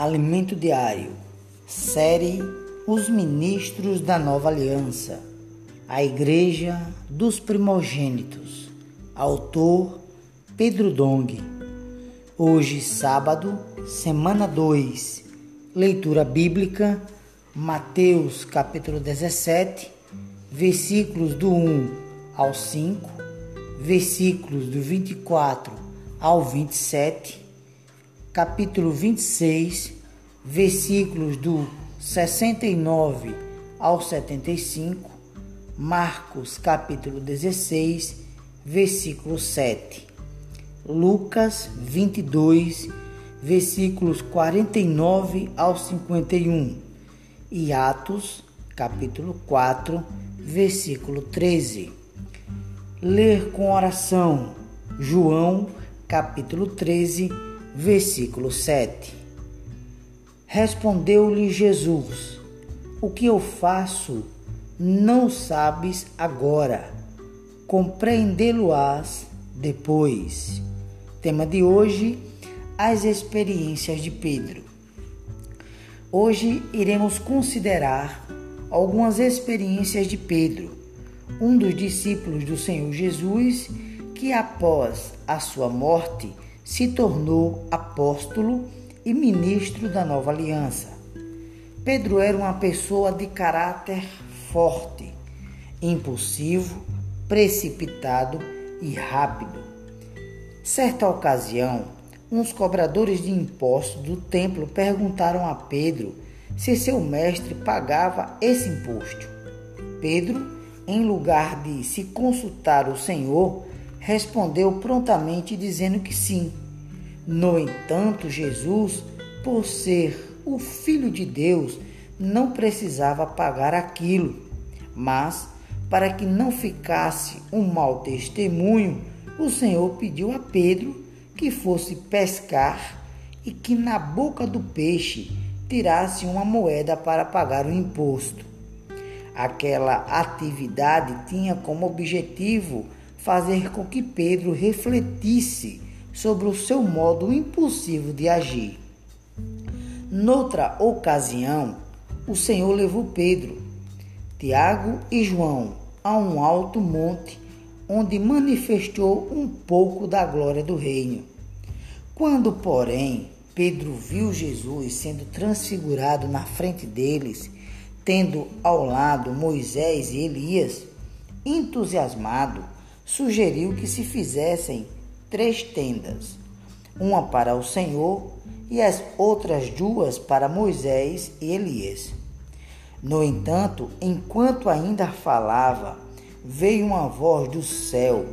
Alimento Diário, série Os Ministros da Nova Aliança, a Igreja dos Primogênitos, autor Pedro Dong. Hoje, sábado, semana 2, leitura bíblica, Mateus capítulo 17, versículos do 1 ao 5, versículos do 24 ao 27 capítulo 26, versículos do 69 ao 75, Marcos, capítulo 16, versículo 7, Lucas 22, versículos 49 ao 51 e Atos, capítulo 4, versículo 13. Ler com oração João, capítulo 13, versículo 7. Respondeu-lhe Jesus: O que eu faço não sabes agora, compreendê-lo-ás depois. Tema de hoje: as experiências de Pedro. Hoje iremos considerar algumas experiências de Pedro, um dos discípulos do Senhor Jesus que, após a sua morte, se tornou apóstolo e ministro da nova aliança. Pedro era uma pessoa de caráter forte, impulsivo, precipitado e rápido. Certa ocasião, uns cobradores de impostos do templo perguntaram a Pedro se seu mestre pagava esse imposto. Pedro, em lugar de se consultar o Senhor, respondeu prontamente dizendo que sim. No entanto, Jesus, por ser o Filho de Deus, não precisava pagar aquilo, mas, para que não ficasse um mau testemunho, o Senhor pediu a Pedro que fosse pescar e que na boca do peixe tirasse uma moeda para pagar o imposto. Aquela atividade tinha como objetivo fazer com que Pedro refletisse sobre o seu modo impulsivo de agir. Noutra ocasião, o Senhor levou Pedro, Tiago e João a um alto monte onde manifestou um pouco da glória do reino. Quando, porém, Pedro viu Jesus sendo transfigurado na frente deles, tendo ao lado Moisés e Elias, entusiasmado, sugeriu que se fizessem três tendas, uma para o Senhor e as outras duas para Moisés e Elias. No entanto, enquanto ainda falava, veio uma voz do céu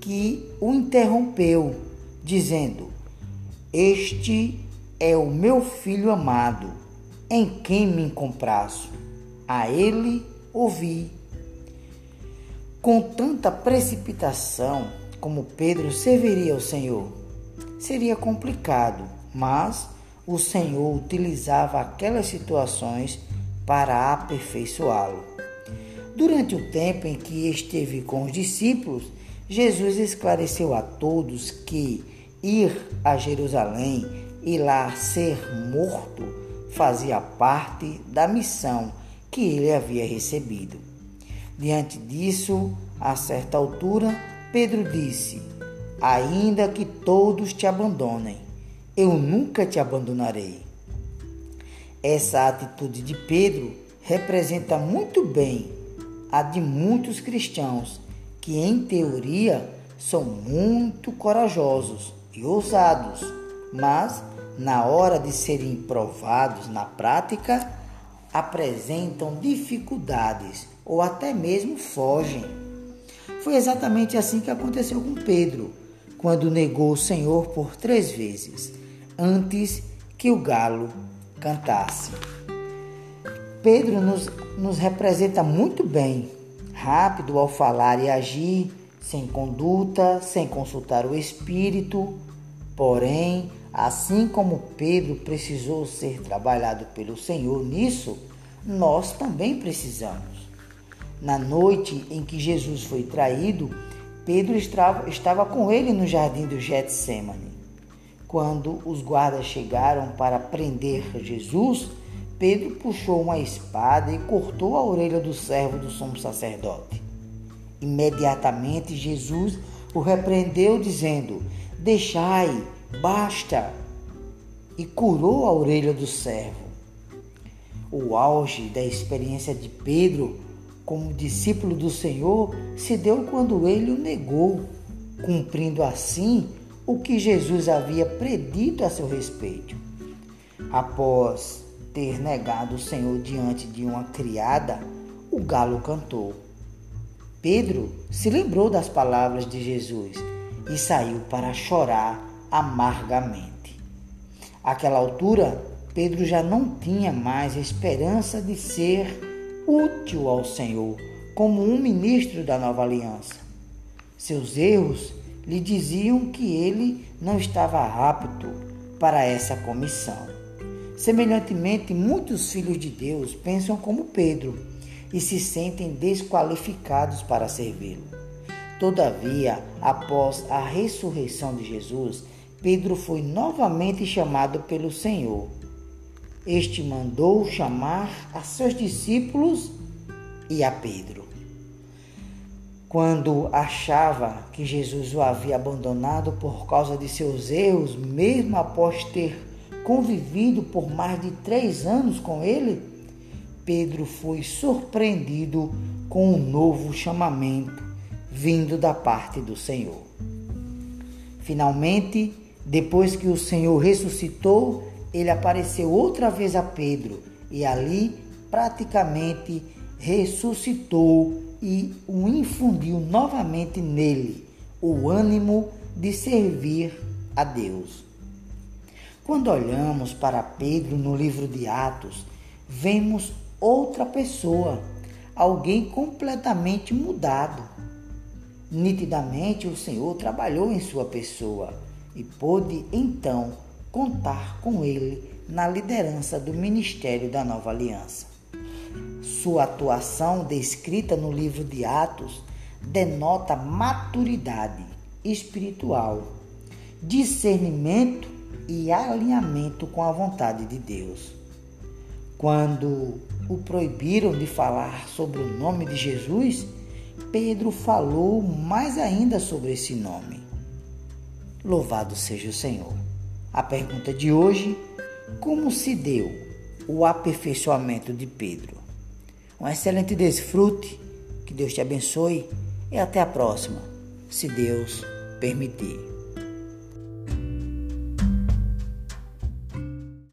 que o interrompeu, dizendo: Este é o meu filho amado, em quem me compraço. A ele ouvi. Com tanta precipitação como Pedro serviria ao Senhor, seria complicado, mas o Senhor utilizava aquelas situações para aperfeiçoá-lo. Durante o tempo em que esteve com os discípulos, Jesus esclareceu a todos que ir a Jerusalém e lá ser morto fazia parte da missão que ele havia recebido. Diante disso, a certa altura, Pedro disse: Ainda que todos te abandonem, eu nunca te abandonarei. Essa atitude de Pedro representa muito bem a de muitos cristãos que, em teoria, são muito corajosos e ousados, mas, na hora de serem provados na prática, apresentam dificuldades ou até mesmo fogem. Foi exatamente assim que aconteceu com Pedro, quando negou o Senhor por três vezes, antes que o galo cantasse. Pedro nos, nos representa muito bem, rápido ao falar e agir, sem conduta, sem consultar o Espírito. Porém, assim como Pedro precisou ser trabalhado pelo Senhor nisso, nós também precisamos. Na noite em que Jesus foi traído, Pedro estava, com ele no jardim do Getsemane. Quando os guardas chegaram para prender Jesus, Pedro puxou uma espada e cortou a orelha do servo do sumo sacerdote. Imediatamente Jesus o repreendeu, dizendo: Deixai, basta, e curou a orelha do servo. O auge da experiência de Pedro como discípulo do Senhor se deu quando ele o negou, cumprindo assim o que Jesus havia predito a seu respeito. Após ter negado o Senhor diante de uma criada, o galo cantou. Pedro se lembrou das palavras de Jesus e saiu para chorar amargamente. Àquela altura, Pedro já não tinha mais esperança de ser útil ao Senhor como um ministro da nova aliança. Seus erros lhe diziam que ele não estava apto para essa comissão. Semelhantemente, muitos filhos de Deus pensam como Pedro e se sentem desqualificados para servi-lo. Todavia, após a ressurreição de Jesus, Pedro foi novamente chamado pelo Senhor. Este mandou chamar a seus discípulos e a Pedro. Quando achava que Jesus o havia abandonado por causa de seus erros, mesmo após ter convivido por mais de três anos com ele, Pedro foi surpreendido com um novo chamamento vindo da parte do Senhor. Finalmente, depois que o Senhor ressuscitou, ele apareceu outra vez a Pedro e ali praticamente ressuscitou e o infundiu novamente nele o ânimo de servir a Deus. Quando olhamos para Pedro no livro de Atos, vemos outra pessoa, alguém completamente mudado. Nitidamente o Senhor trabalhou em sua pessoa e pôde então contar com ele na liderança do ministério da Nova Aliança. Sua atuação descrita no livro de Atos denota maturidade espiritual, discernimento e alinhamento com a vontade de Deus. Quando o proibiram de falar sobre o nome de Jesus, Pedro falou mais ainda sobre esse nome. Louvado seja o Senhor. A pergunta de hoje: como se deu o aperfeiçoamento de Pedro? Um excelente desfrute, que Deus te abençoe e até a próxima, se Deus permitir.